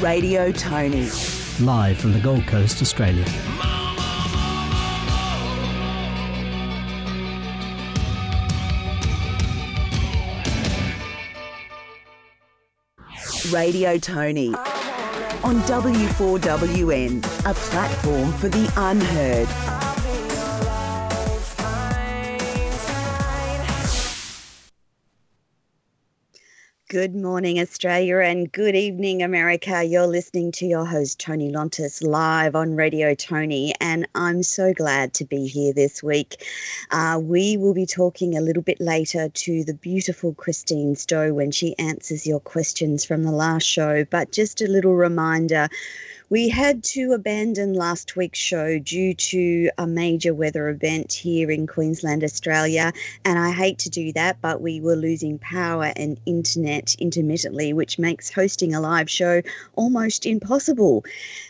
Radio Tony. Live from the Gold Coast, Australia. Radio Tony on W4WN, a platform for the unheard. Good morning, Australia, and good evening, America. You're listening to your host, Tony Lontis, live on Radio Tony, and I'm so glad to be here this week. Uh, we will be talking a little bit later to the beautiful Christine Stowe when she answers your questions from the last show, but just a little reminder we had to abandon last week's show due to a major weather event here in Queensland, Australia. And I hate to do that, but we were losing power and internet intermittently, which makes hosting a live show almost impossible.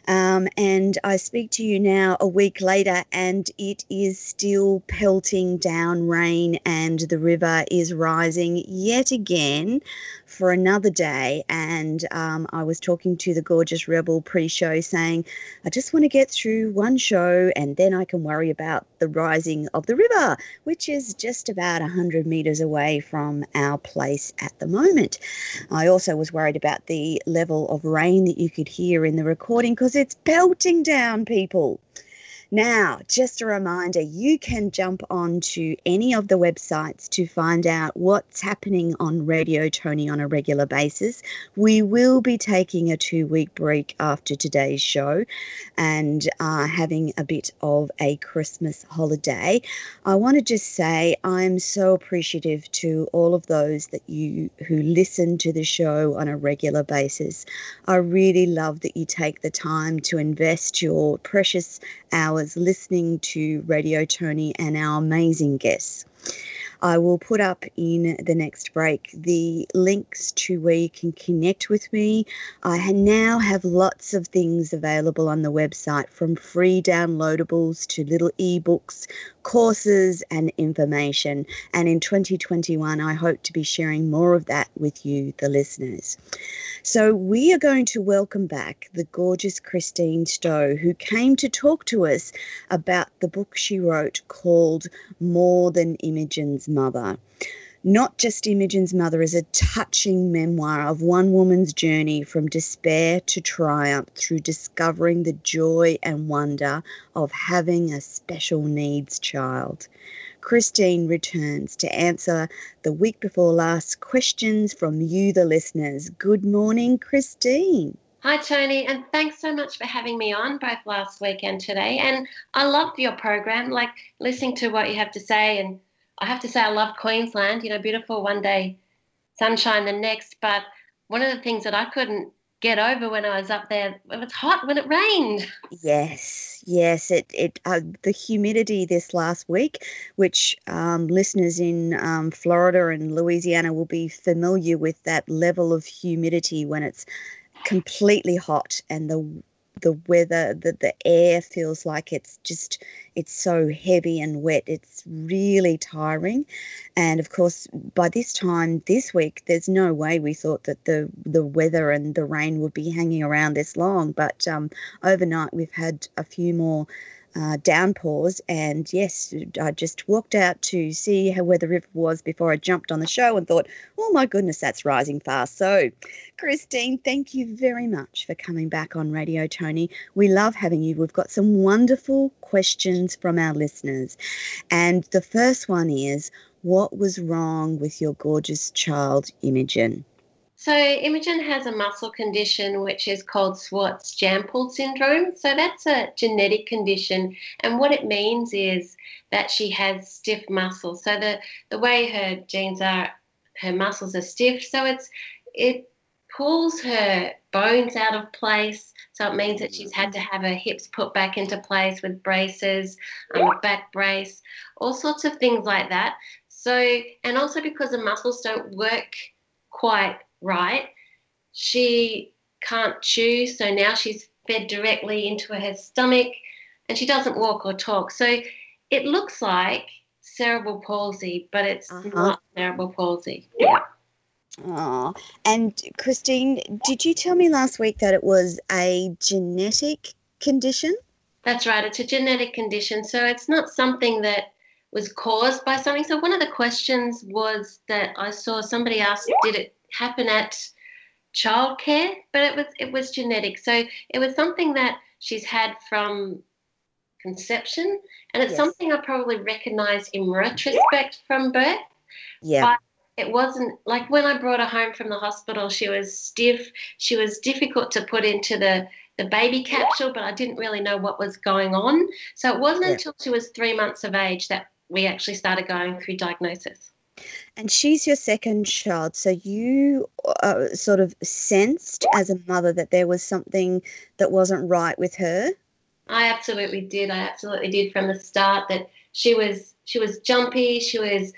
Um, and I speak to you now a week later, and it is still pelting down rain, and the river is rising yet again for another day. And um, I was talking to the gorgeous Rebel pre show saying, I just want to get through one show and then I can worry about the rising of the river, which is just about 100 metres away from our place at the moment. I also was worried about the level of rain that you could hear in the recording because it's pelting down, people. Now, just a reminder you can jump on to any of the websites to find out what's happening on Radio Tony on a regular basis. We will be taking a two week break after today's show and uh, having a bit of a Christmas holiday. I want to just say I'm so appreciative to all of those that you who listen to the show on a regular basis. I really love that you take the time to invest your precious hours listening to Radio Tony and our amazing guests. I will put up in the next break the links to where you can connect with me. I now have lots of things available on the website from free downloadables to little ebooks, courses, and information. And in 2021, I hope to be sharing more of that with you, the listeners. So we are going to welcome back the gorgeous Christine Stowe, who came to talk to us about the book she wrote called More Than Imogen's Mother. Not Just Imogen's Mother is a touching memoir of one woman's journey from despair to triumph through discovering the joy and wonder of having a special needs child. Christine returns to answer the week before last questions from you, the listeners. Good morning, Christine. Hi, Tony, and thanks so much for having me on both last week and today. And I loved your program, like listening to what you have to say. And I have to say, I love Queensland, you know, beautiful one day, sunshine the next. But one of the things that I couldn't get over when I was up there, it was hot when it rained. Yes yes, it it uh, the humidity this last week, which um, listeners in um, Florida and Louisiana will be familiar with that level of humidity when it's completely hot and the the weather the, the air feels like it's just it's so heavy and wet it's really tiring. And of course by this time this week there's no way we thought that the the weather and the rain would be hanging around this long. But um, overnight we've had a few more uh, downpours. And yes, I just walked out to see how, where the river was before I jumped on the show and thought, oh my goodness, that's rising fast. So, Christine, thank you very much for coming back on Radio Tony. We love having you. We've got some wonderful questions from our listeners. And the first one is, what was wrong with your gorgeous child, Imogen? So Imogen has a muscle condition which is called Schwartz Jampel syndrome. So that's a genetic condition, and what it means is that she has stiff muscles. So the the way her genes are, her muscles are stiff. So it's it pulls her bones out of place. So it means that she's had to have her hips put back into place with braces, um, back brace, all sorts of things like that. So and also because the muscles don't work quite right. She can't chew, so now she's fed directly into her stomach and she doesn't walk or talk. So it looks like cerebral palsy, but it's uh-huh. not cerebral palsy. Yeah. Oh, and Christine, did you tell me last week that it was a genetic condition? That's right. It's a genetic condition. So it's not something that was caused by something. So one of the questions was that I saw somebody asked, did it happen at childcare, but it was it was genetic. So it was something that she's had from conception, and it's yes. something I probably recognise in retrospect from birth. Yeah. But it wasn't like when I brought her home from the hospital. She was stiff. She was difficult to put into the the baby capsule, but I didn't really know what was going on. So it wasn't yeah. until she was three months of age that we actually started going through diagnosis. And she's your second child. So you uh, sort of sensed as a mother that there was something that wasn't right with her? I absolutely did. I absolutely did from the start that she was she was jumpy, she was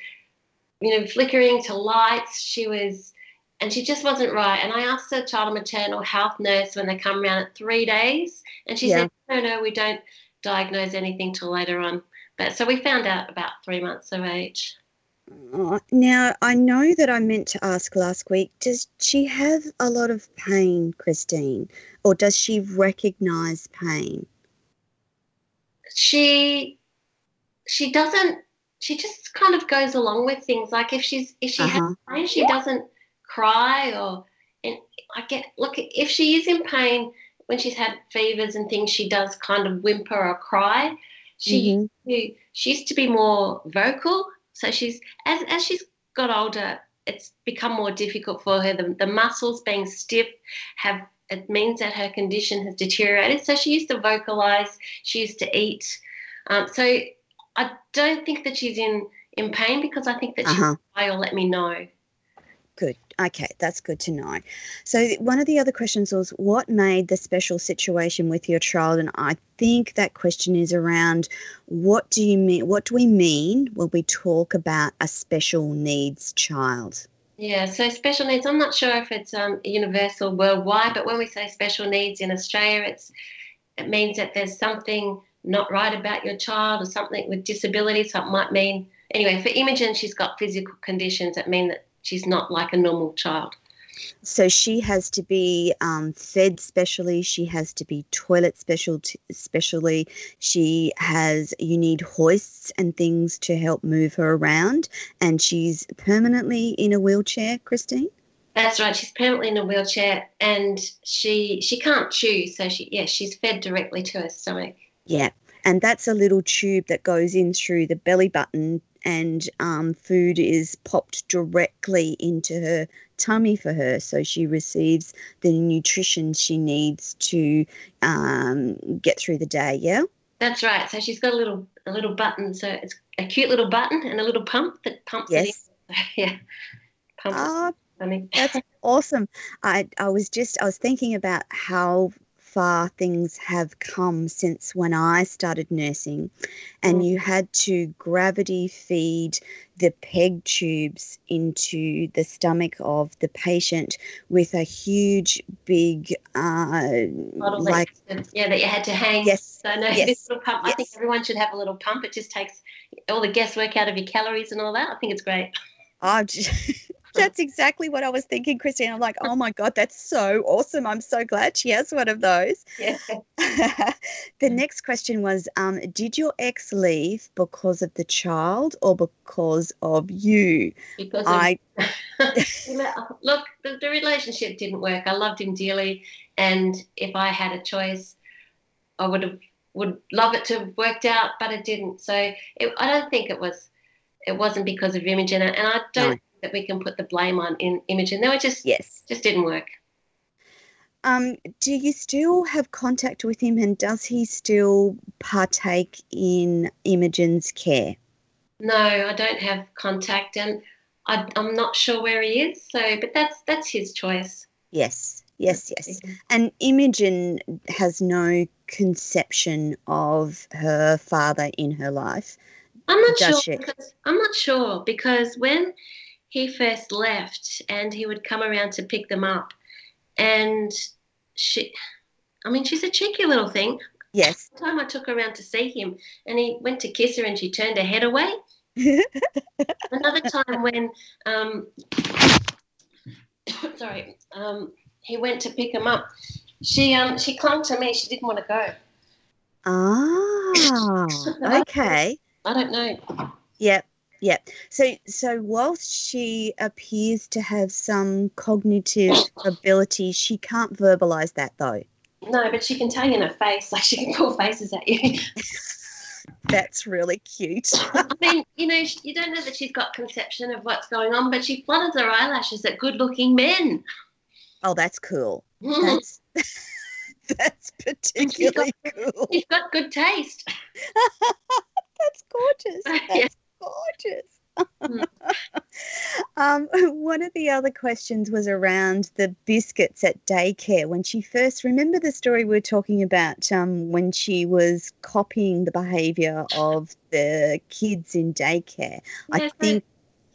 you know flickering to lights, she was and she just wasn't right. And I asked the child and maternal health nurse when they come around at three days, and she yeah. said, "No, no, we don't diagnose anything till later on." But so we found out about three months of age. Now, I know that I meant to ask last week does she have a lot of pain, Christine, or does she recognize pain? She she doesn't she just kind of goes along with things like if she's if she uh-huh. has pain she doesn't cry or and I get look if she is in pain when she's had fevers and things she does kind of whimper or cry she mm-hmm. she used to be more vocal so she's as as she's got older, it's become more difficult for her. The, the muscles being stiff have it means that her condition has deteriorated. So she used to vocalize, she used to eat. Um, so I don't think that she's in in pain because I think that uh-huh. she'll let me know. Good. Okay, that's good to know. So, one of the other questions was what made the special situation with your child? And I think that question is around what do you mean? What do we mean when we talk about a special needs child? Yeah, so special needs, I'm not sure if it's um, universal worldwide, but when we say special needs in Australia, it's it means that there's something not right about your child or something with disability. So it might mean, anyway, for Imogen, she's got physical conditions that mean that she's not like a normal child. So she has to be um, fed specially. She has to be toilet special t- specially. She has you need hoists and things to help move her around, and she's permanently in a wheelchair. Christine. That's right. She's permanently in a wheelchair, and she she can't chew. So she yeah she's fed directly to her stomach. Yeah, and that's a little tube that goes in through the belly button and um, food is popped directly into her tummy for her, so she receives the nutrition she needs to um, get through the day. Yeah, that's right. So she's got a little a little button. So it's a cute little button and a little pump that pumps yes. it. In. yeah, pumps. Oh, that's awesome. I I was just I was thinking about how far things have come since when I started nursing, and mm. you had to gravity feed the peg tubes into the stomach of the patient with a huge, big, uh, like yeah, that you had to hang. Yes. So no, yes. this little pump. Yes. I think everyone should have a little pump. It just takes all the guesswork out of your calories and all that. I think it's great. I just, that's exactly what I was thinking, Christine. I'm like, oh my God, that's so awesome. I'm so glad she has one of those. Yeah. the next question was um, Did your ex leave because of the child or because of you? Because I of, look, the, the relationship didn't work. I loved him dearly, and if I had a choice, I would have would love it to have worked out, but it didn't. So it, I don't think it was it wasn't because of Imogen, and I don't No. Think that we can put the blame on in Imogen. No, it just yes. just didn't work. Um, do you still have contact with him and does he still partake in Imogen's care? No, I don't have contact, and I, I'm not sure where he is. So, but that's that's his choice. Yes, yes, yes. And Imogen has no conception of her father in her life. I'm not sure she? because I'm not sure because when he first left and he would come around to pick them up and she I mean she's a cheeky little thing. Yes. The time I took her around to see him and he went to kiss her and she turned her head away. Another time when um sorry, um he went to pick him up. She um she clung to me, she didn't want to go. Ah, okay. I don't know. Yep, yep. So, so whilst she appears to have some cognitive ability, she can't verbalize that though. No, but she can tell you in her face, like she can pull faces at you. That's really cute. I mean, you know, you don't know that she's got conception of what's going on, but she flutters her eyelashes at good-looking men. Oh, that's cool. Mm. That's that's particularly cool. She's got good taste. That's gorgeous. Yeah. Gorgeous. um, one of the other questions was around the biscuits at daycare. When she first, remember the story we were talking about um, when she was copying the behaviour of the kids in daycare. I so- think,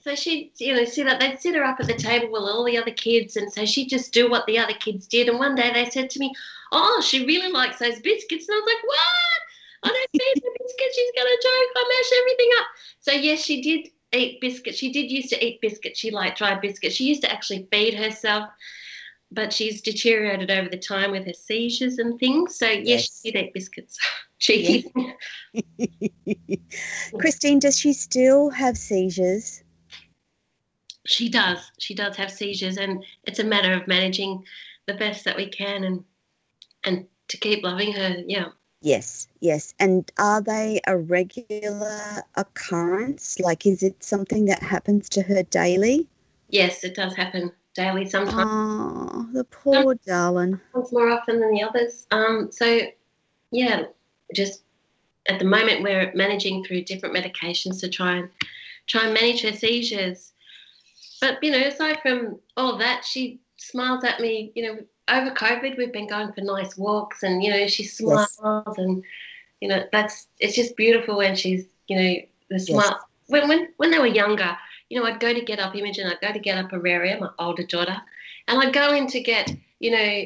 So she, you know, sit up. They'd sit her up at the table with all the other kids, and so she'd just do what the other kids did. And one day they said to me, "Oh, she really likes those biscuits," and I was like, "What? I don't feed the biscuits. She's gonna joke. I mash everything up." So yes, she did eat biscuits. She did used to eat biscuits. She liked dry biscuits. She used to actually feed herself, but she's deteriorated over the time with her seizures and things. So yes, Yes. she did eat biscuits. Cheeky. Christine, does she still have seizures? She does. She does have seizures, and it's a matter of managing the best that we can, and and to keep loving her. Yeah. Yes, yes. And are they a regular occurrence? Like, is it something that happens to her daily? Yes, it does happen daily. Sometimes Oh, the poor darling. more often than the others. Um. So, yeah, just at the moment we're managing through different medications to try and try and manage her seizures. But you know, aside from all that, she smiles at me. You know, over COVID, we've been going for nice walks, and you know, she smiles, and you know, that's it's just beautiful when she's you know the smile. When when when they were younger, you know, I'd go to get up Imogen, I'd go to get up Aurelia, my older daughter, and I'd go in to get you know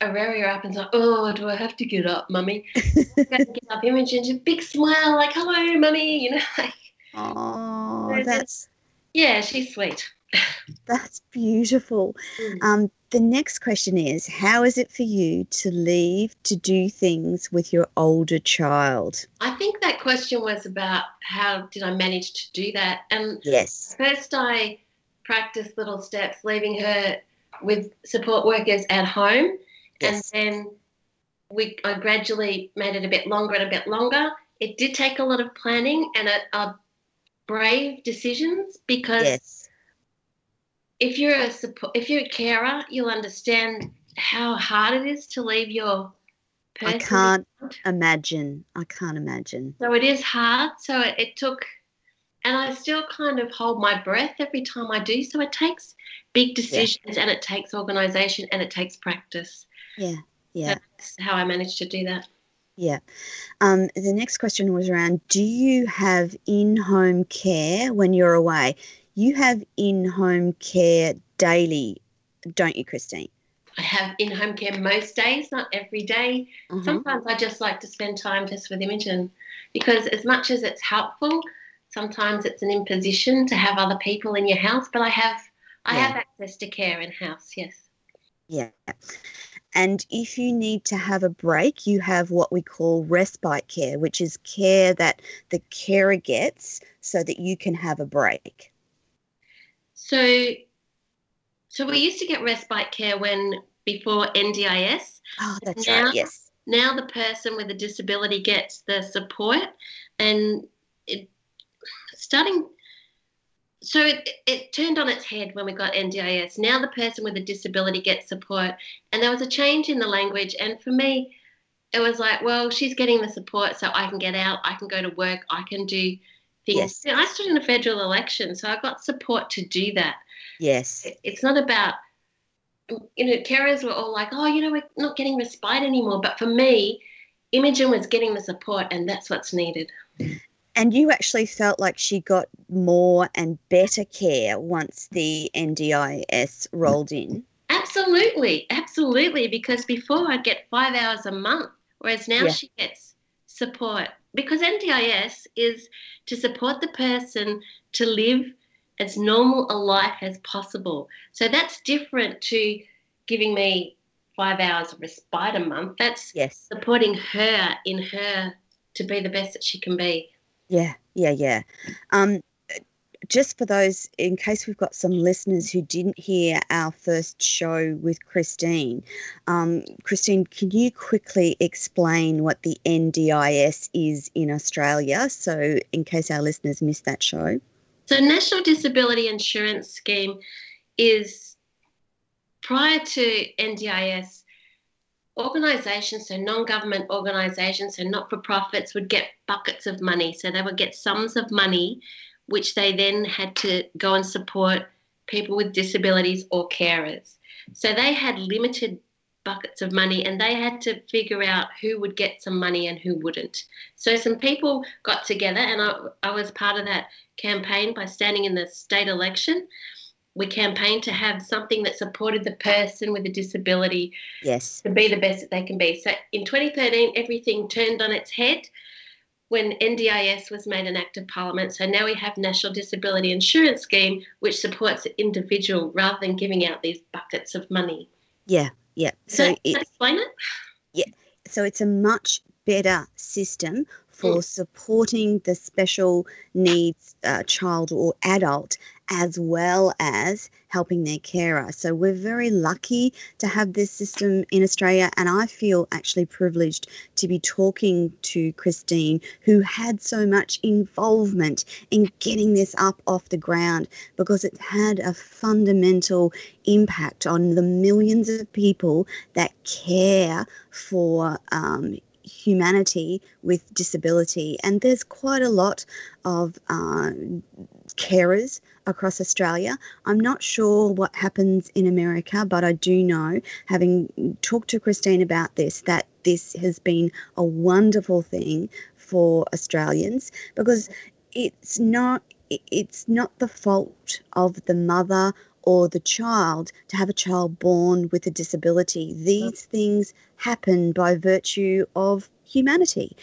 Aurelia up and say, oh, do I have to get up, mummy? I'd go to get up Imogen, just big smile, like hello, mummy, you know, like Oh, that's yeah, she's sweet. that's beautiful. Mm. Um, the next question is, how is it for you to leave to do things with your older child? I think that question was about how did I manage to do that, and Yes. First, I practiced little steps, leaving her with support workers at home, Yes. and then we I gradually made it a bit longer and a bit longer. It did take a lot of planning and a, a brave decisions because Yes. If you're a support, if you're a carer, you'll understand how hard it is to leave your person. I can't imagine. I can't imagine. So it is hard. So it, it took, and I still kind of hold my breath every time I do. So it takes big decisions and it takes organization and it takes practice. Yeah. Yeah. That's how I managed to do that. Yeah. Um, the next question was around do you have in home care when you're away? You have in home care daily, don't you, Christine? I have in home care most days, not every day. Uh-huh. Sometimes I just like to spend time just with Imogen because, as much as it's helpful, sometimes it's an imposition to have other people in your house. But I have I Yeah. have access to care in house. Yes. Yeah. And if you need to have a break, you have what we call respite care, which is care that the carer gets so that you can have a break. So, so we used to get respite care when before NDIS. Oh, that's Now- right. Yes. Now the person with a disability gets the support, and it starting. So it, it turned on its head when we got NDIS. Now the person with a disability gets support, and there was a change in the language. And for me, it was like, well, she's getting the support, so I can get out, I can go to work, I can do things. Yes. I stood in a federal election, so I got support to do that Yes. it's not about you know carers were all like oh you know we're not getting respite anymore but for me imogen was getting the support and that's what's needed And you actually felt like she got more and better care once the NDIS rolled in. absolutely absolutely because before i'd get five hours a month whereas now Yeah. she gets support because ndis is to support the person to live as normal a life as possible so that's different to giving me five hours of respite a month that's Yes. supporting her in her to be the best that she can be. Yeah, yeah, yeah. Um, just for those, in case we've got some listeners who didn't hear our first show with Christine, um, Christine, can you quickly explain what the NDIS is in Australia? So, in case our listeners missed that show. So, National Disability Insurance Scheme is prior to NDIS, organisations, so non government organisations, so not for profits, would get buckets of money. So, they would get sums of money, which they then had to go and support people with disabilities or carers. So, they had limited buckets of money and they had to figure out who would get some money and who wouldn't. So, some people got together, and I, I was part of that campaign by standing in the state election. We campaigned to have something that supported the person with a disability Yes. to be the best that they can be. So in 2013, everything turned on its head when NDIS was made an act of parliament. So now we have National Disability Insurance Scheme, which supports the individual rather than giving out these buckets of money. Yeah, yeah. So it, explain it? Yeah. So it's a much better system for supporting the special needs uh, child or adult as well as helping their carer. So we're very lucky to have this system in Australia and I feel actually privileged to be talking to Christine who had so much involvement in getting this up off the ground because it had a fundamental impact on the millions of people that care for um, humanity with disability. And there's quite a lot of uh, carers across Australia. I'm not sure what happens in America, but I do know, having talked to Christine about this, that this has been a wonderful thing for Australians because it's not it's not the fault of the mother or the child to have a child born with a disability. These things happen by virtue of humanity.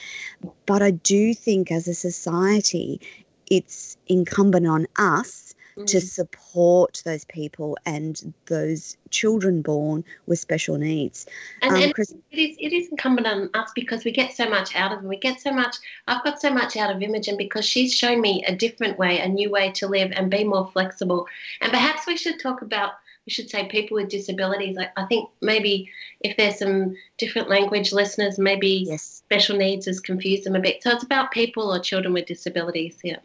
But I do think as a society, it's incumbent on us to Mm. support those people and those children born with special needs. And, Um, and Chris- it is it is incumbent on us because we get so much out of them. We get so much. I've got so much out of Imogen because she's shown me a different way, a new way to live and be more flexible. And perhaps we should talk about. We should say people with disabilities. Like I think maybe if there's some different language listeners, maybe Yes. special needs has confused them a bit. So it's about people or children with disabilities. Yeah.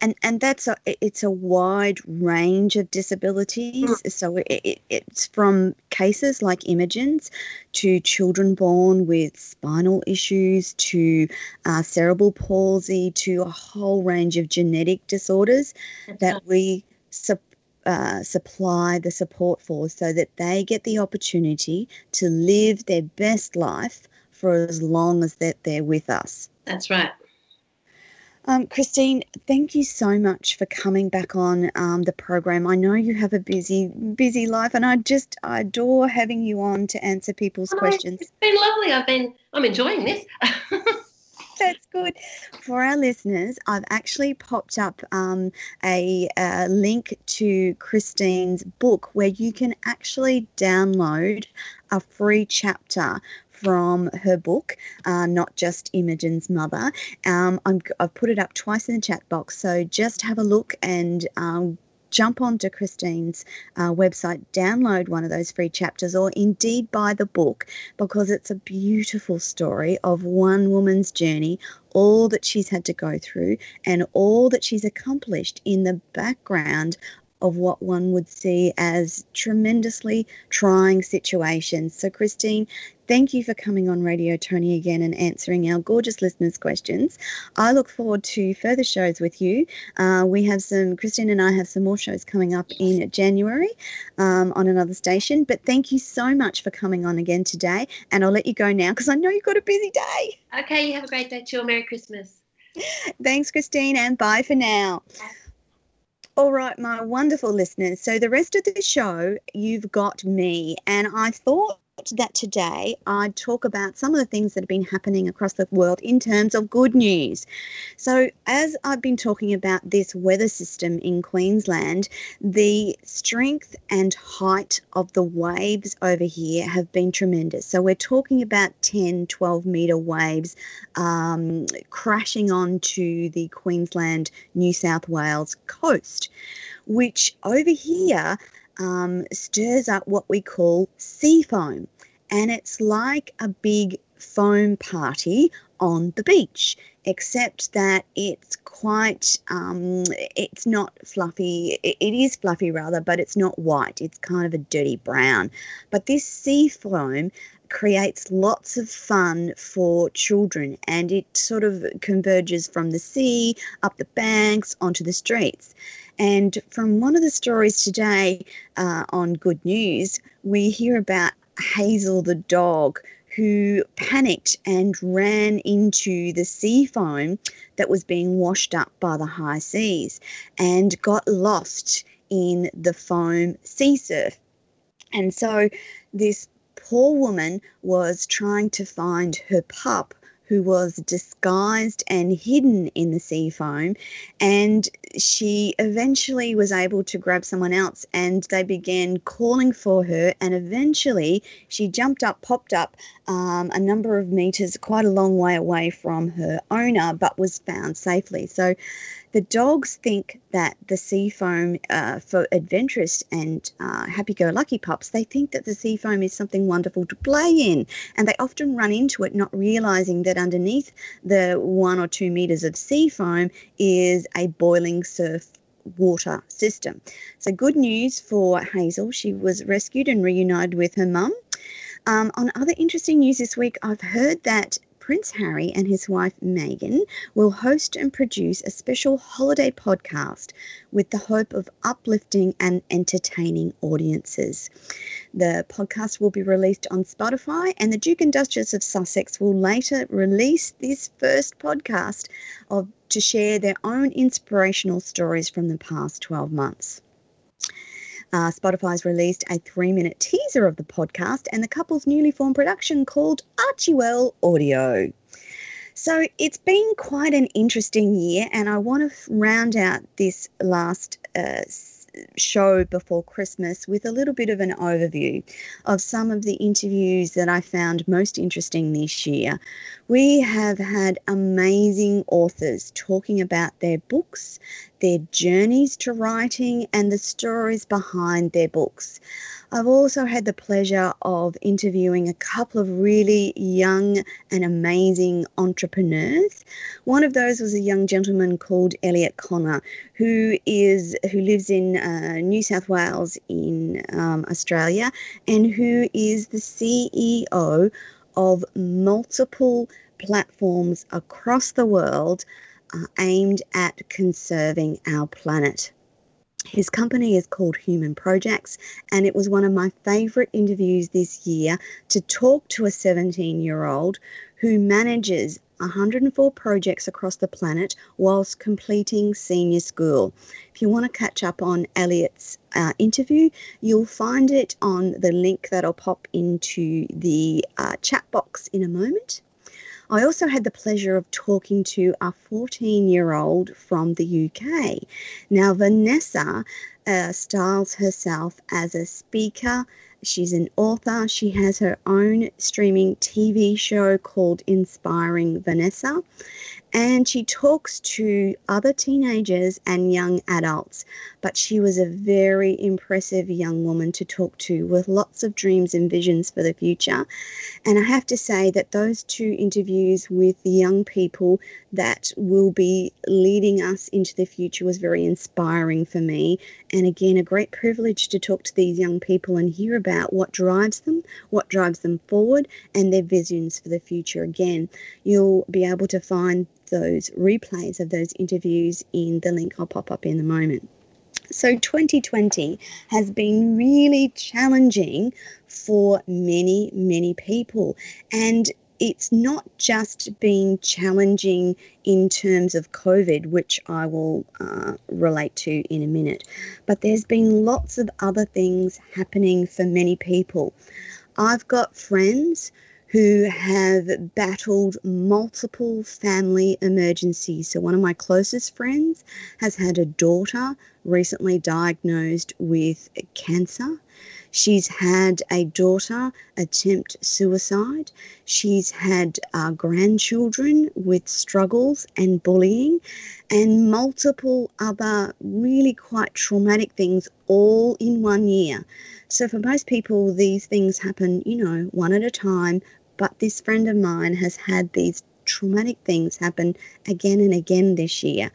And and that's a it's a wide range of disabilities. So it, it, it's from cases like imogen's to children born with spinal issues to uh, cerebral palsy to a whole range of genetic disorders That's that we sup- uh, supply the support for so that they get the opportunity to live their best life for as long as that they're with us. That's right. Um, Christine, thank you so much for coming back on um, the program. I know you have a busy, busy life, and I just I adore having you on to answer people's Oh, questions. It's been lovely. I've been. I'm enjoying this. That's good. For our listeners, I've actually popped up um, a, a link to Christine's book where you can actually download a free chapter from her book, uh, Not Just Imogen's Mother. Um, i have put it up twice in the chat box, so just have a look and um, jump onto Christine's uh, website, download one of those free chapters, or indeed buy the book because it's a beautiful story of one woman's journey, all that she's had to go through, and all that she's accomplished in the background of what one would see as tremendously trying situations. So, Christine, thank you for coming on Radio Tony again and answering our gorgeous listeners' questions. I look forward to further shows with you. Uh, we have some, Christine and I have some more shows coming up in January um, on another station. But thank you so much for coming on again today. And I'll let you go now because I know you've got a busy day. Okay, you have a great day too. Merry Christmas. Thanks, Christine, and bye for now. All right, my wonderful listeners. So, the rest of the show, you've got me. And I thought that today I'd talk about some of the things that have been happening across the world in terms of good news. So, as I've been talking about this weather system in Queensland, the strength and height of the waves over here have been tremendous. So, we're talking about 10, 12 metre waves um, crashing onto the Queensland, New South Wales coast, which over here um, stirs up what we call sea foam. And it's like a big foam party on the beach, except that it's quite, um, it's not fluffy. It, it is fluffy rather, but it's not white. It's kind of a dirty brown. But this sea foam creates lots of fun for children and it sort of converges from the sea up the banks onto the streets. And from one of the stories today uh, on Good News, we hear about Hazel the dog who panicked and ran into the sea foam that was being washed up by the high seas and got lost in the foam sea surf. And so this poor woman was trying to find her pup who was disguised and hidden in the sea foam. And she eventually was able to grab someone else and they began calling for her. And eventually she jumped up, popped up um, a number of meters, quite a long way away from her owner, but was found safely. So the dogs think that the sea foam uh, for adventurous and uh, happy-go-lucky pups, they think that the sea foam is something wonderful to play in, and they often run into it, not realizing that underneath the one or two meters of sea foam is a boiling surf water system. So good news for Hazel. She was rescued and reunited with her mum. Um, on other interesting news this week, I've heard that Prince Harry and his wife Meghan will host and produce a special holiday podcast with the hope of uplifting and entertaining audiences. The podcast will be released on Spotify, and the Duke and Duchess of Sussex will later release this first podcast of, to share their own inspirational stories from the past 12 months. Uh, Spotify's released a three minute teaser of the podcast and the couple's newly formed production called Archewell Audio. So it's been quite an interesting year, and I want to round out this last uh, show before Christmas with a little bit of an overview of some of the interviews that I found most interesting this year. We have had amazing authors talking about their books, their journeys to writing, and the stories behind their books. I've also had the pleasure of interviewing a couple of really young and amazing entrepreneurs. One of those was a young gentleman called Elliot Connor, who is who lives in uh, New South Wales in um, Australia, and who is the CEO of multiple platforms across the world uh, aimed at conserving our planet. His company is called Human Projects, and it was one of my favourite interviews this year to talk to a 17 year old who manages 104 projects across the planet whilst completing senior school. If you want to catch up on Elliot's uh, interview, you'll find it on the link that I'll pop into the uh, chat box in a moment. I also had the pleasure of talking to a 14 year old from the UK. Now, Vanessa uh, styles herself as a speaker. She's an author. She has her own streaming TV show called Inspiring Vanessa and she talks to other teenagers and young adults. But she was a very impressive young woman to talk to with lots of dreams and visions for the future. And I have to say that those two interviews with the young people that will be leading us into the future was very inspiring for me. And again, a great privilege to talk to these young people and hear about what drives them, what drives them forward, and their visions for the future. Again, you'll be able to find those replays of those interviews in the link I'll pop up in a moment. So 2020 has been really challenging for many, many people. And it's not just been challenging in terms of COVID, which I will uh, relate to in a minute, but there's been lots of other things happening for many people. I've got friends who have battled multiple family emergencies. So, one of my closest friends has had a daughter recently diagnosed with cancer. She's had a daughter attempt suicide. She's had uh, grandchildren with struggles and bullying, and multiple other really quite traumatic things all in one year. So, for most people, these things happen, you know, one at a time, but this friend of mine has had these traumatic things happen again and again this year.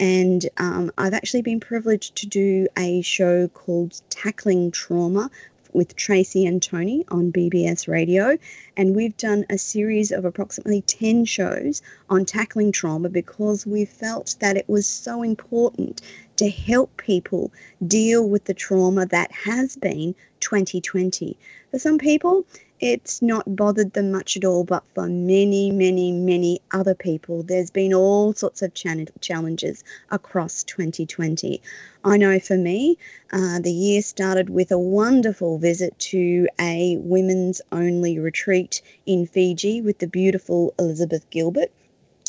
And um, I've actually been privileged to do a show called Tackling Trauma with Tracy and Tony on BBS Radio. And we've done a series of approximately 10 shows on tackling trauma because we felt that it was so important to help people deal with the trauma that has been 2020. For some people, it's not bothered them much at all, but for many, many, many other people, there's been all sorts of challenges across 2020. I know for me, uh, the year started with a wonderful visit to a women's only retreat in Fiji with the beautiful Elizabeth Gilbert.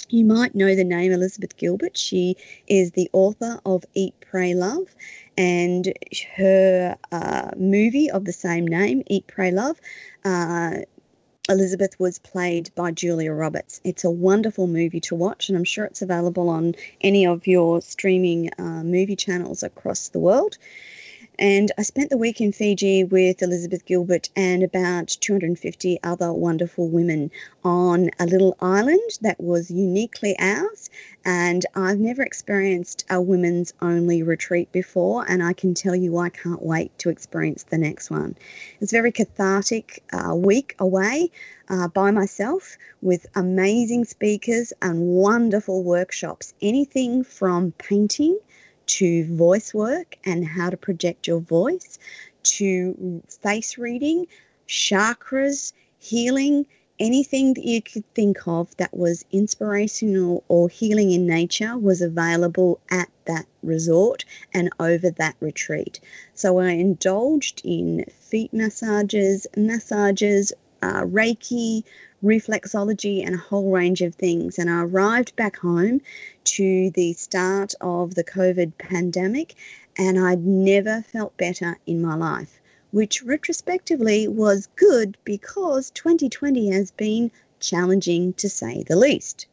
You might know the name Elizabeth Gilbert. She is the author of Eat, Pray, Love, and her uh, movie of the same name, Eat, Pray, Love, uh, Elizabeth was played by Julia Roberts. It's a wonderful movie to watch, and I'm sure it's available on any of your streaming uh, movie channels across the world. And I spent the week in Fiji with Elizabeth Gilbert and about 250 other wonderful women on a little island that was uniquely ours. And I've never experienced a women's only retreat before, and I can tell you I can't wait to experience the next one. It's a very cathartic uh, week away uh, by myself with amazing speakers and wonderful workshops. Anything from painting to voice work and how to project your voice, to face reading, chakras, healing, anything that you could think of that was inspirational or healing in nature was available at that resort and over that retreat. So I indulged in feet massages, massages, uh, Reiki, reflexology, and a whole range of things. And I arrived back home to the start of the COVID pandemic, and I'd never felt better in my life, which retrospectively was good because 2020 has been challenging to say the least.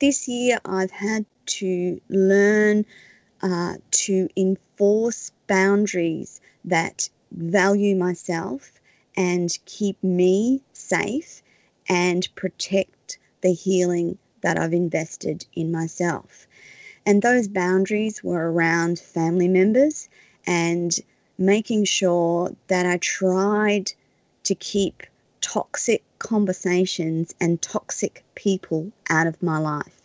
This year, I've had to learn uh, to enforce boundaries that value myself and keep me safe and protect the healing that I've invested in myself. And those boundaries were around family members and making sure that I tried to keep toxic conversations and toxic people out of my life.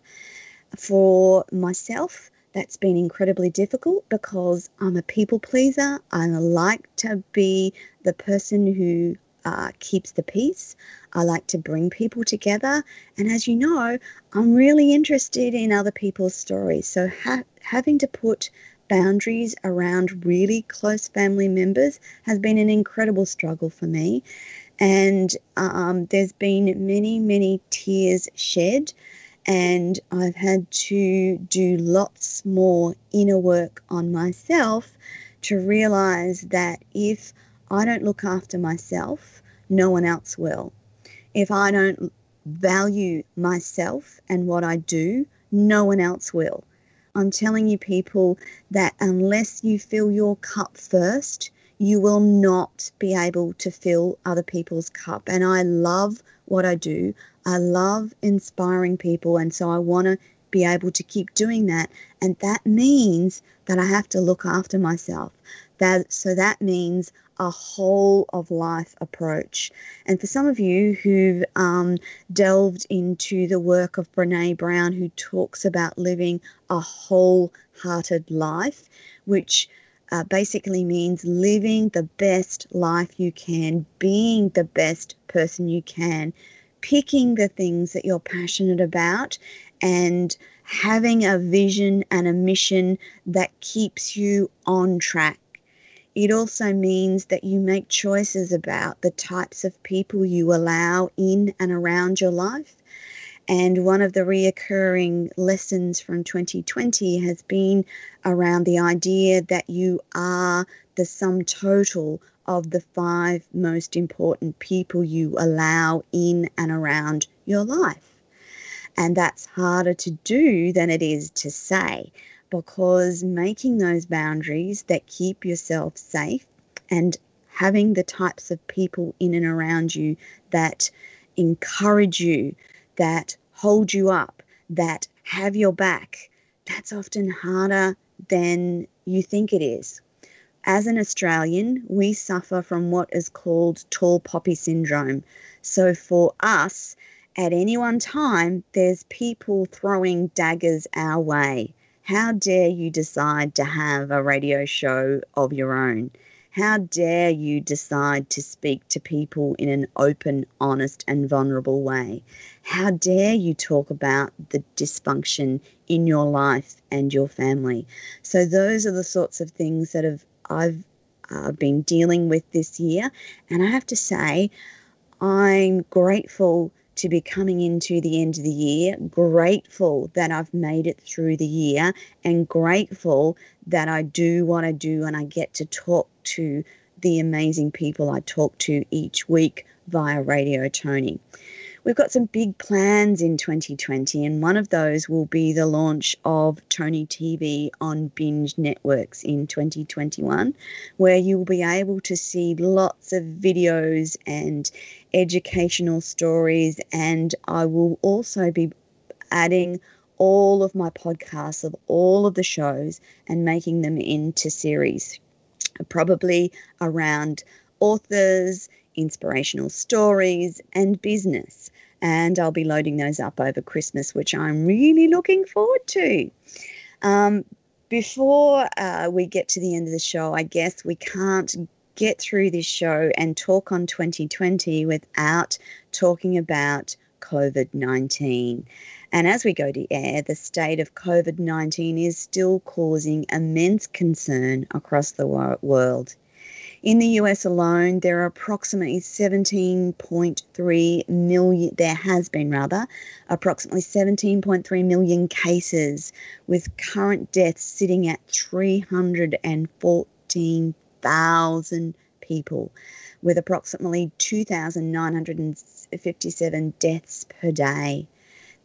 For myself, that's been incredibly difficult because I'm a people pleaser. I like to be the person who uh, keeps the peace. I like to bring people together. And as you know, I'm really interested in other people's stories. So ha- having to put boundaries around really close family members has been an incredible struggle for me. And um, there's been many, many tears shed, and I've had to do lots more inner work on myself to realize that if I don't look after myself, no one else will. If I don't value myself and what I do, no one else will. I'm telling you, people, that unless you fill your cup first, you will not be able to fill other people's cup. And I love what I do. I love inspiring people. And so I want to be able to keep doing that. And that means that I have to look after myself. That so that means a whole of life approach. And for some of you who've um, delved into the work of Brene Brown, who talks about living a wholehearted life, which uh, basically means living the best life you can, being the best person you can, picking the things that you're passionate about, and having a vision and a mission that keeps you on track. It also means that you make choices about the types of people you allow in and around your life and one of the reoccurring lessons from 2020 has been around the idea that you are the sum total of the five most important people you allow in and around your life. And that's harder to do than it is to say because making those boundaries that keep yourself safe and having the types of people in and around you that encourage you, that hold you up, that have your back, that's often harder than you think it is. As an Australian, we suffer from what is called tall poppy syndrome. So for us, at any one time, there's people throwing daggers our way. How dare you decide to have a radio show of your own? How dare you decide to speak to people in an open, honest, and vulnerable way? How dare you talk about the dysfunction in your life and your family? So, those are the sorts of things that have I've uh, been dealing with this year. And I have to say, I'm grateful to be coming into the end of the year, grateful that I've made it through the year, and grateful that I do what I do and I get to talk to the amazing people I talk to each week via Radio Tony. We've got some big plans in 2020, and one of those will be the launch of Tony TV on Binge Networks in 2021, where you'll be able to see lots of videos and educational stories. And I will also be adding all of my podcasts of all of the shows and making them into series, probably around authors, inspirational stories, and business. And I'll be loading those up over Christmas, which I'm really looking forward to. Um, before uh, we get to the end of the show, I guess we can't get through this show and talk on 2020 without talking about COVID 19. And as we go to air, the state of COVID 19 is still causing immense concern across the world. In the US alone, there are approximately 17.3 million, there has been rather, approximately 17.3 million cases, with current deaths sitting at 314,000 people, with approximately 2,957 deaths per day.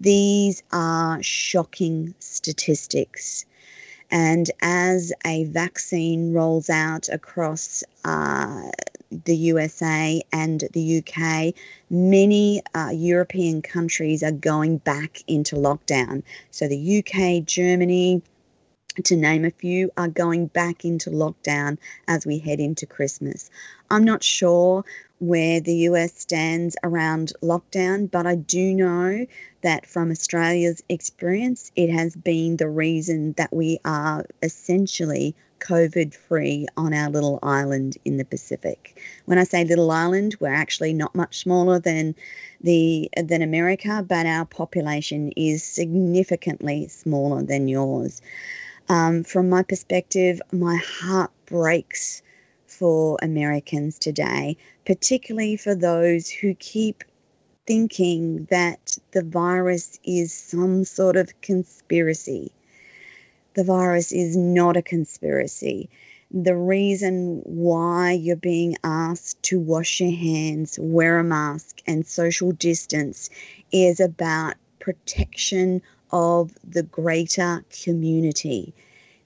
These are shocking statistics. And as a vaccine rolls out across uh, the USA and the UK, many uh, European countries are going back into lockdown. So the UK, Germany, to name a few, are going back into lockdown as we head into Christmas. I'm not sure where the US stands around lockdown, but I do know that from Australia's experience, it has been the reason that we are essentially COVID free on our little island in the Pacific. When I say little island, we're actually not much smaller than the than America, but our population is significantly smaller than yours. Um, from my perspective, my heart breaks for Americans today, particularly for those who keep thinking that the virus is some sort of conspiracy. The virus is not a conspiracy. The reason why you're being asked to wash your hands, wear a mask, and social distance is about protection of the greater community.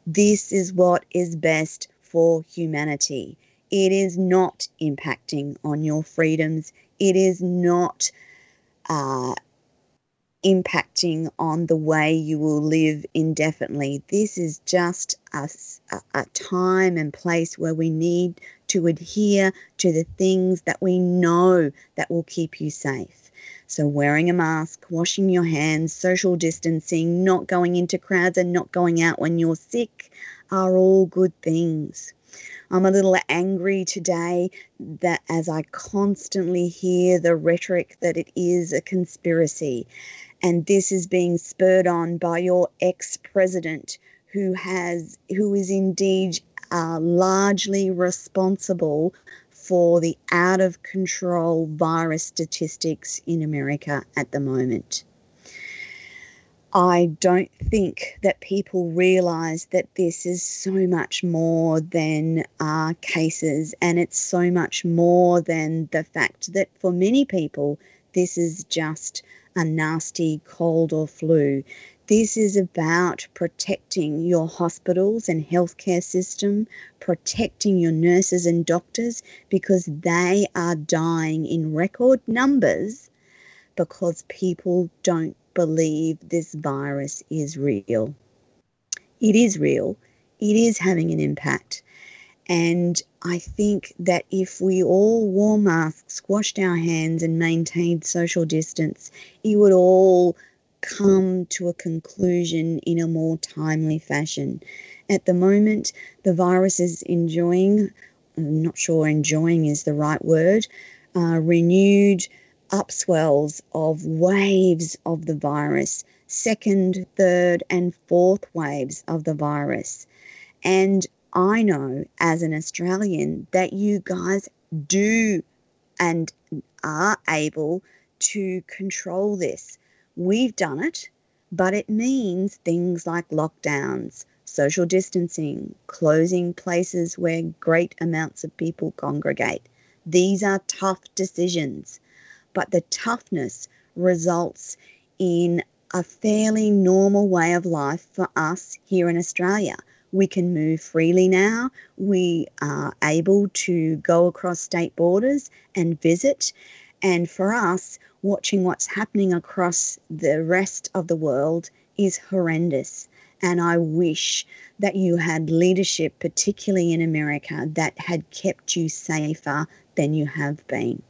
This is what is best for humanity. It is not impacting on your freedoms. It is not uh, impacting on the way you will live indefinitely. This is just a, a, time and place where we need to adhere to the things that we know that will keep you safe. So, wearing a mask, washing your hands, social distancing, not going into crowds, and not going out when you're sick are all good things. I'm a little angry today that as I constantly hear the rhetoric that it is a conspiracy, and this is being spurred on by your ex-president, who has who is indeed uh, largely responsible for the out of control virus statistics in America at the moment. I don't think that people realize that this is so much more than uh, cases, and it's so much more than the fact that for many people, this is just a nasty cold or flu. This is about protecting your hospitals and healthcare system, protecting your nurses and doctors because they are dying in record numbers because people don't believe this virus is real. It is real, it is having an impact. And I think that if we all wore masks, washed our hands, and maintained social distance, it would all come to a conclusion in a more timely fashion. At the moment, the virus is enjoying, I'm not sure enjoying is the right word, uh, renewed upswells of waves of the virus, second, third, and fourth waves of the virus. And I know as an Australian that you guys do and are able to control this. We've done it, but it means things like lockdowns, social distancing, closing places where great amounts of people congregate. These are tough decisions but the toughness results in a fairly normal way of life for us here in Australia. We can move freely now. We are able to go across state borders and visit. And for us, watching what's happening across the rest of the world is horrendous. And I wish that you had leadership, particularly in America, that had kept you safer than you have been.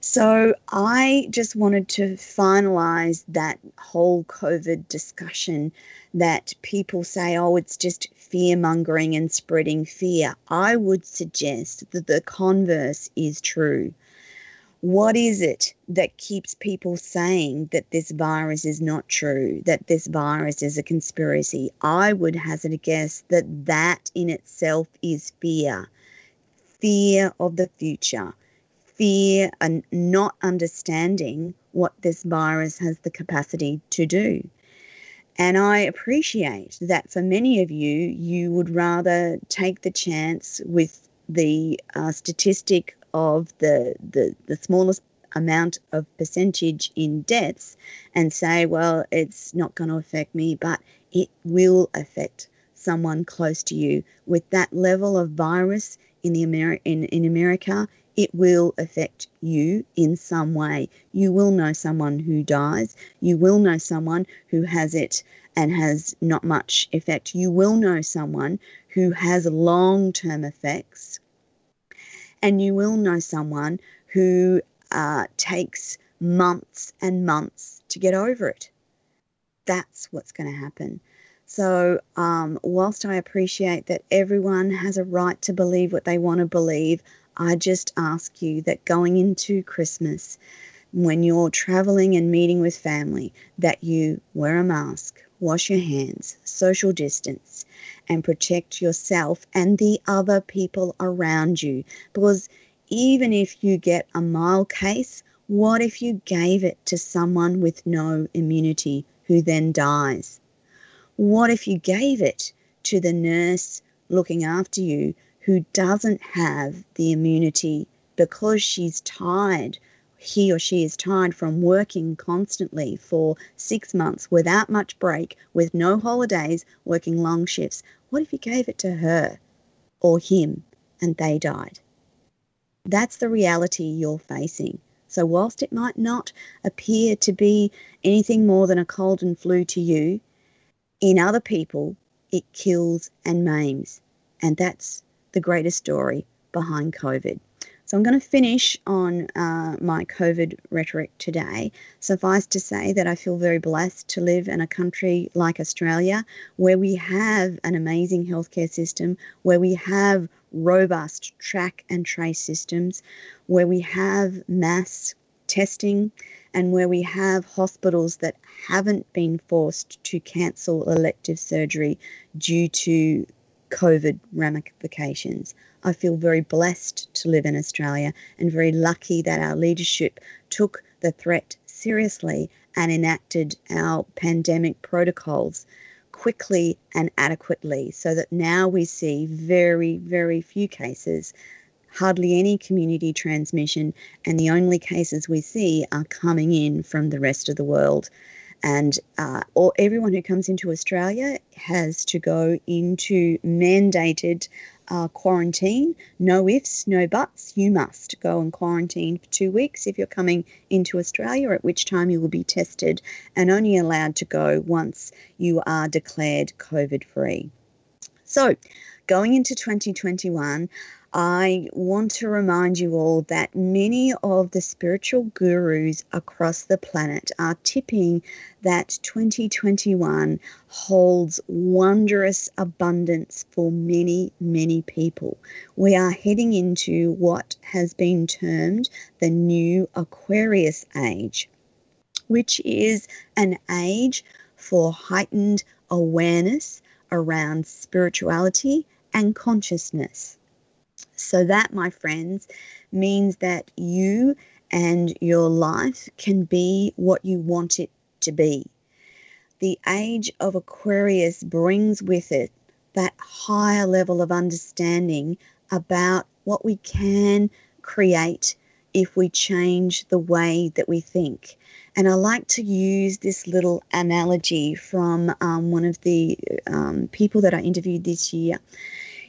So I just wanted to finalize that whole COVID discussion that people say, oh, it's just fear mongering and spreading fear. I would suggest that the converse is true. What is it that keeps people saying that this virus is not true, that this virus is a conspiracy? I would hazard a guess that that in itself is fear fear of the future fear and not understanding what this virus has the capacity to do. And I appreciate that for many of you, you would rather take the chance with the uh, statistic of the, the, the smallest amount of percentage in deaths and say, well, it's not going to affect me, but it will affect someone close to you. With that level of virus in the Ameri- in, in America, it will affect you in some way. You will know someone who dies. You will know someone who has it and has not much effect. You will know someone who has long term effects. And you will know someone who uh, takes months and months to get over it. That's what's going to happen. So, um, whilst I appreciate that everyone has a right to believe what they want to believe, I just ask you that going into Christmas, when you're traveling and meeting with family, that you wear a mask, wash your hands, social distance, and protect yourself and the other people around you. Because even if you get a mild case, what if you gave it to someone with no immunity who then dies? What if you gave it to the nurse looking after you who doesn't have the immunity because she's tired he or she is tired from working constantly for six months without much break, with no holidays, working long shifts. What if you gave it to her or him and they died? That's the reality you're facing. So, whilst it might not appear to be anything more than a cold and flu to you, in other people, it kills and maims. And that's the greatest story behind COVID. So I'm going to finish on uh, my COVID rhetoric today. Suffice to say that I feel very blessed to live in a country like Australia where we have an amazing healthcare system, where we have robust track and trace systems, where we have mass testing, and where we have hospitals that haven't been forced to cancel elective surgery due to COVID ramifications. I feel very blessed to live in Australia and very lucky that our leadership took the threat seriously and enacted our pandemic protocols quickly and adequately so that now we see very, very few cases, hardly any community transmission, and the only cases we see are coming in from the rest of the world and uh, or everyone who comes into Australia has to go into mandated uh, quarantine. No ifs, no buts. You must go and quarantine for two weeks if you're coming into Australia, at which time you will be tested and only allowed to go once you are declared COVID free. So, going into 2021, I want to remind you all that many of the spiritual gurus across the planet are tipping that 2021 holds wondrous abundance for many, many people. We are heading into what has been termed the new Aquarius age, which is an age for heightened awareness around spirituality and consciousness. So, that, my friends, means that you and your life can be what you want it to be. The age of Aquarius brings with it that higher level of understanding about what we can create if we change the way that we think. And I like to use this little analogy from um, one of the um, people that I interviewed this year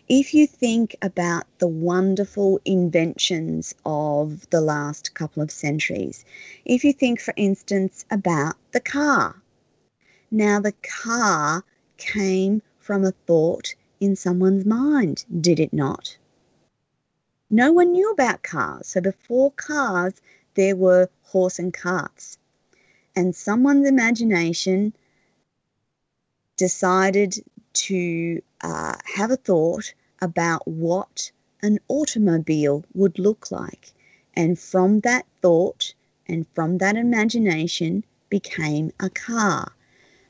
if you think about the wonderful inventions of the last couple of centuries, if you think, for instance, about the car, now the car came from a thought in someone's mind, did it not? No one knew about cars. So before cars, there were horse and carts. And someone's imagination decided to uh, have a thought about what an automobile would look like. And from that thought and from that imagination became a car.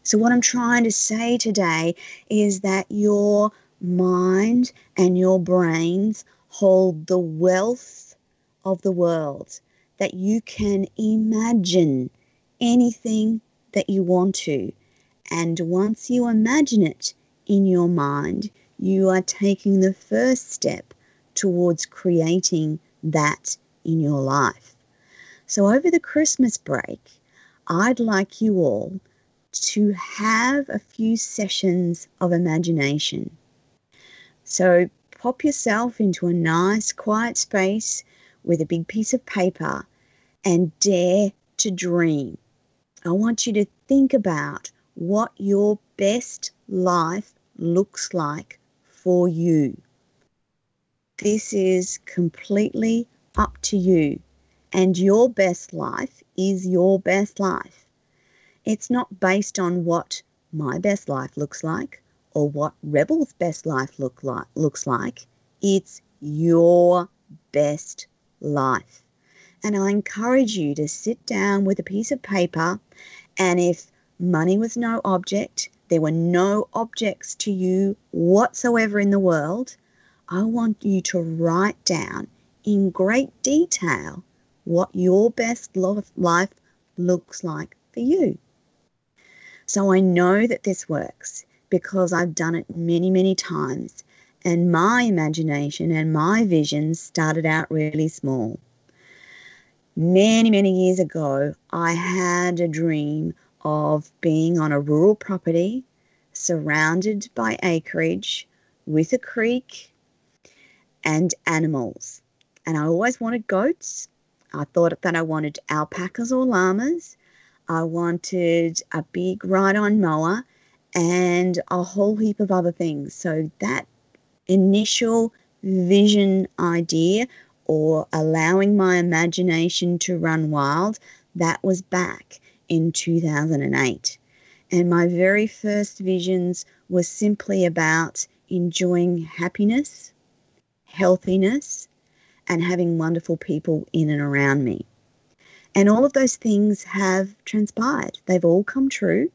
So, what I'm trying to say today is that your mind and your brains hold the wealth of the world, that you can imagine anything that you want to. And once you imagine it in your mind, you are taking the first step towards creating that in your life. So, over the Christmas break, I'd like you all to have a few sessions of imagination. So, pop yourself into a nice, quiet space with a big piece of paper and dare to dream. I want you to think about what your best life looks like for you. This is completely up to you, and your best life is your best life. It's not based on what my best life looks like or what Rebel's best life look like, looks like. It's your best life. And I encourage you to sit down with a piece of paper and if money was no object, there were no objects to you whatsoever in the world, I want you to write down in great detail what your best life looks like for you. So I know that this works because I've done it many, many times. And my imagination and my visions started out really small. Many, many years ago, I had a dream of being on a rural property surrounded by acreage with a creek and animals. And I always wanted goats. I thought that I wanted alpacas or llamas. I wanted a big ride on mower and a whole heap of other things. So that initial vision idea or allowing my imagination to run wild, that was back in 2008. And my very first visions was simply about enjoying happiness, healthiness, and having wonderful people in and around me. And all of those things have transpired. They've all come true.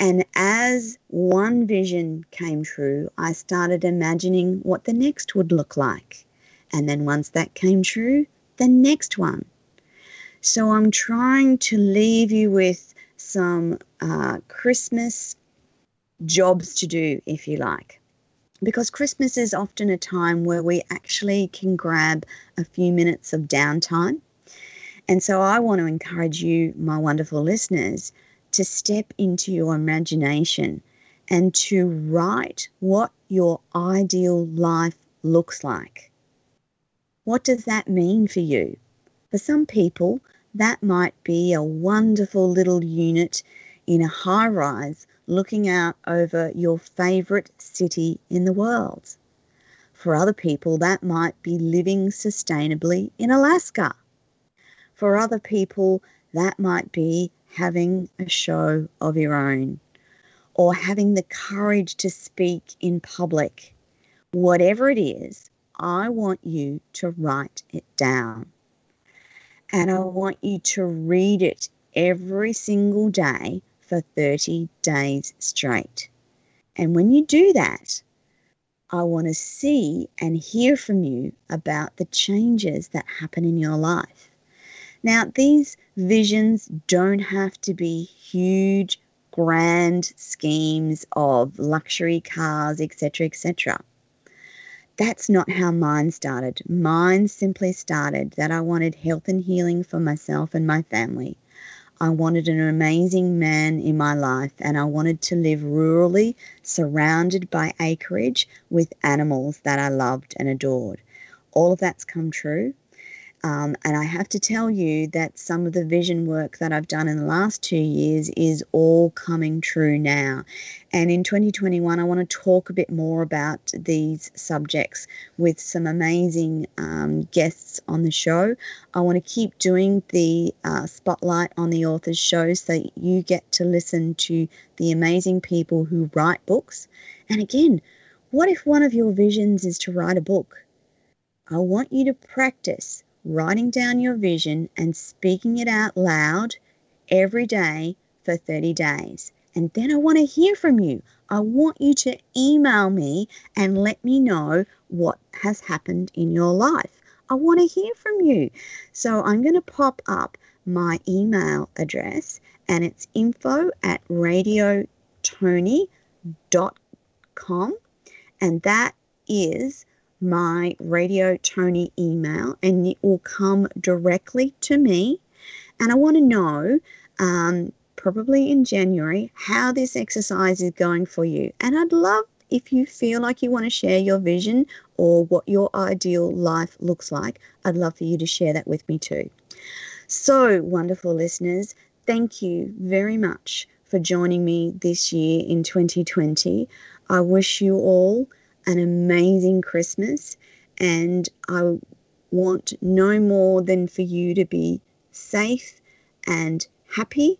And as one vision came true, I started imagining what the next would look like. And then once that came true, the next one. So I'm trying to leave you with some uh, Christmas jobs to do, if you like. Because Christmas is often a time where we actually can grab a few minutes of downtime. And so I want to encourage you, my wonderful listeners, to step into your imagination and to write what your ideal life looks like. What does that mean for you? For some people, that might be a wonderful little unit in a high rise looking out over your favourite city in the world. For other people, that might be living sustainably in Alaska. For other people, that might be having a show of your own or having the courage to speak in public. Whatever it is, I want you to write it down. And I want you to read it every single day for 30 days straight. And when you do that, I want to see and hear from you about the changes that happen in your life. Now, these visions don't have to be huge, grand schemes of luxury cars, etc., etc that's not how mine started. Mine simply started that I wanted health and healing for myself and my family. I wanted an amazing man in my life and I wanted to live rurally, surrounded by acreage with animals that I loved and adored. All of that's come true. Um, and I have to tell you that some of the vision work that I've done in the last two years is all coming true now. And in 2021, I want to talk a bit more about these subjects with some amazing um, guests on the show. I want to keep doing the uh, spotlight on the author's show so you get to listen to the amazing people who write books. And again, what if one of your visions is to write a book? I want you to practice writing down your vision and speaking it out loud every day for 30 days. And then I want to hear from you. I want you to email me and let me know what has happened in your life. I want to hear from you. So I'm going to pop up my email address and it's info at radiotony.com. And that is my Radio Tony email and it will come directly to me. And I want to know, um, probably in January, how this exercise is going for you. And I'd love if you feel like you want to share your vision or what your ideal life looks like, I'd love for you to share that with me too. So, wonderful listeners, thank you very much for joining me this year in 2020. I wish you all an amazing Christmas, and I want no more than for you to be safe and happy.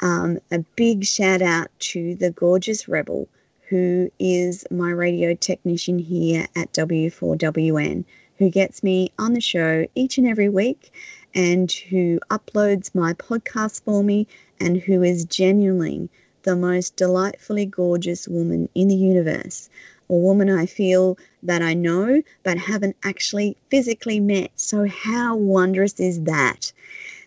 Um, a big shout out to the gorgeous Rebel, who is my radio technician here at W4WN, who gets me on the show each and every week and who uploads my podcast for me and who is genuinely the most delightfully gorgeous woman in the universe. A woman I feel that I know but haven't actually physically met. So, how wondrous is that?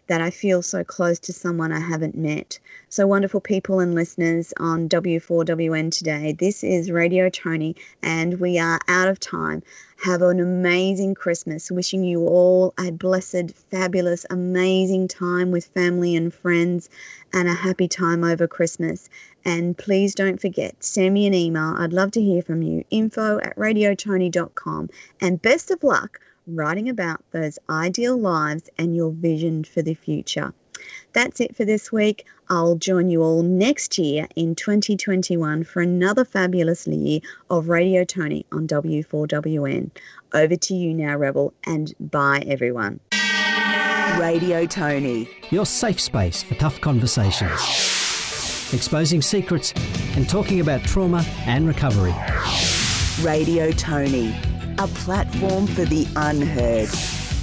That I feel so close to someone I haven't met. So, wonderful people and listeners on W4WN today. This is Radio Tony, and we are out of time. Have an amazing Christmas. Wishing you all a blessed, fabulous, amazing time with family and friends and a happy time over Christmas. And please don't forget, send me an email. I'd love to hear from you. Info at radiotony.com. And best of luck writing about those ideal lives and your vision for the future. That's it for this week. I'll join you all next year in 2021 for another fabulous year of Radio Tony on W4WN. Over to you now, Rebel, and bye everyone. Radio Tony, your safe space for tough conversations, exposing secrets and talking about trauma and recovery. Radio Tony, a platform for the unheard.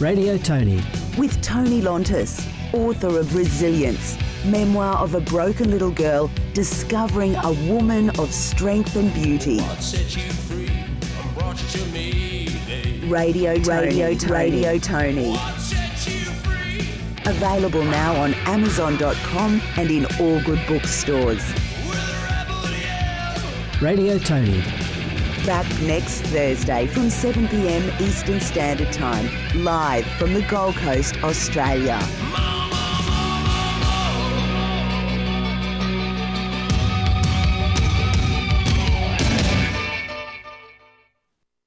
Radio Tony with Tony Lontis author of Resilience, memoir of a broken little girl discovering a woman of strength and beauty. Radio, Radio, Radio Tony. Available now on Amazon.com and in all good bookstores. Radio Tony. Back next Thursday from 7pm Eastern Standard Time, live from the Gold Coast, Australia.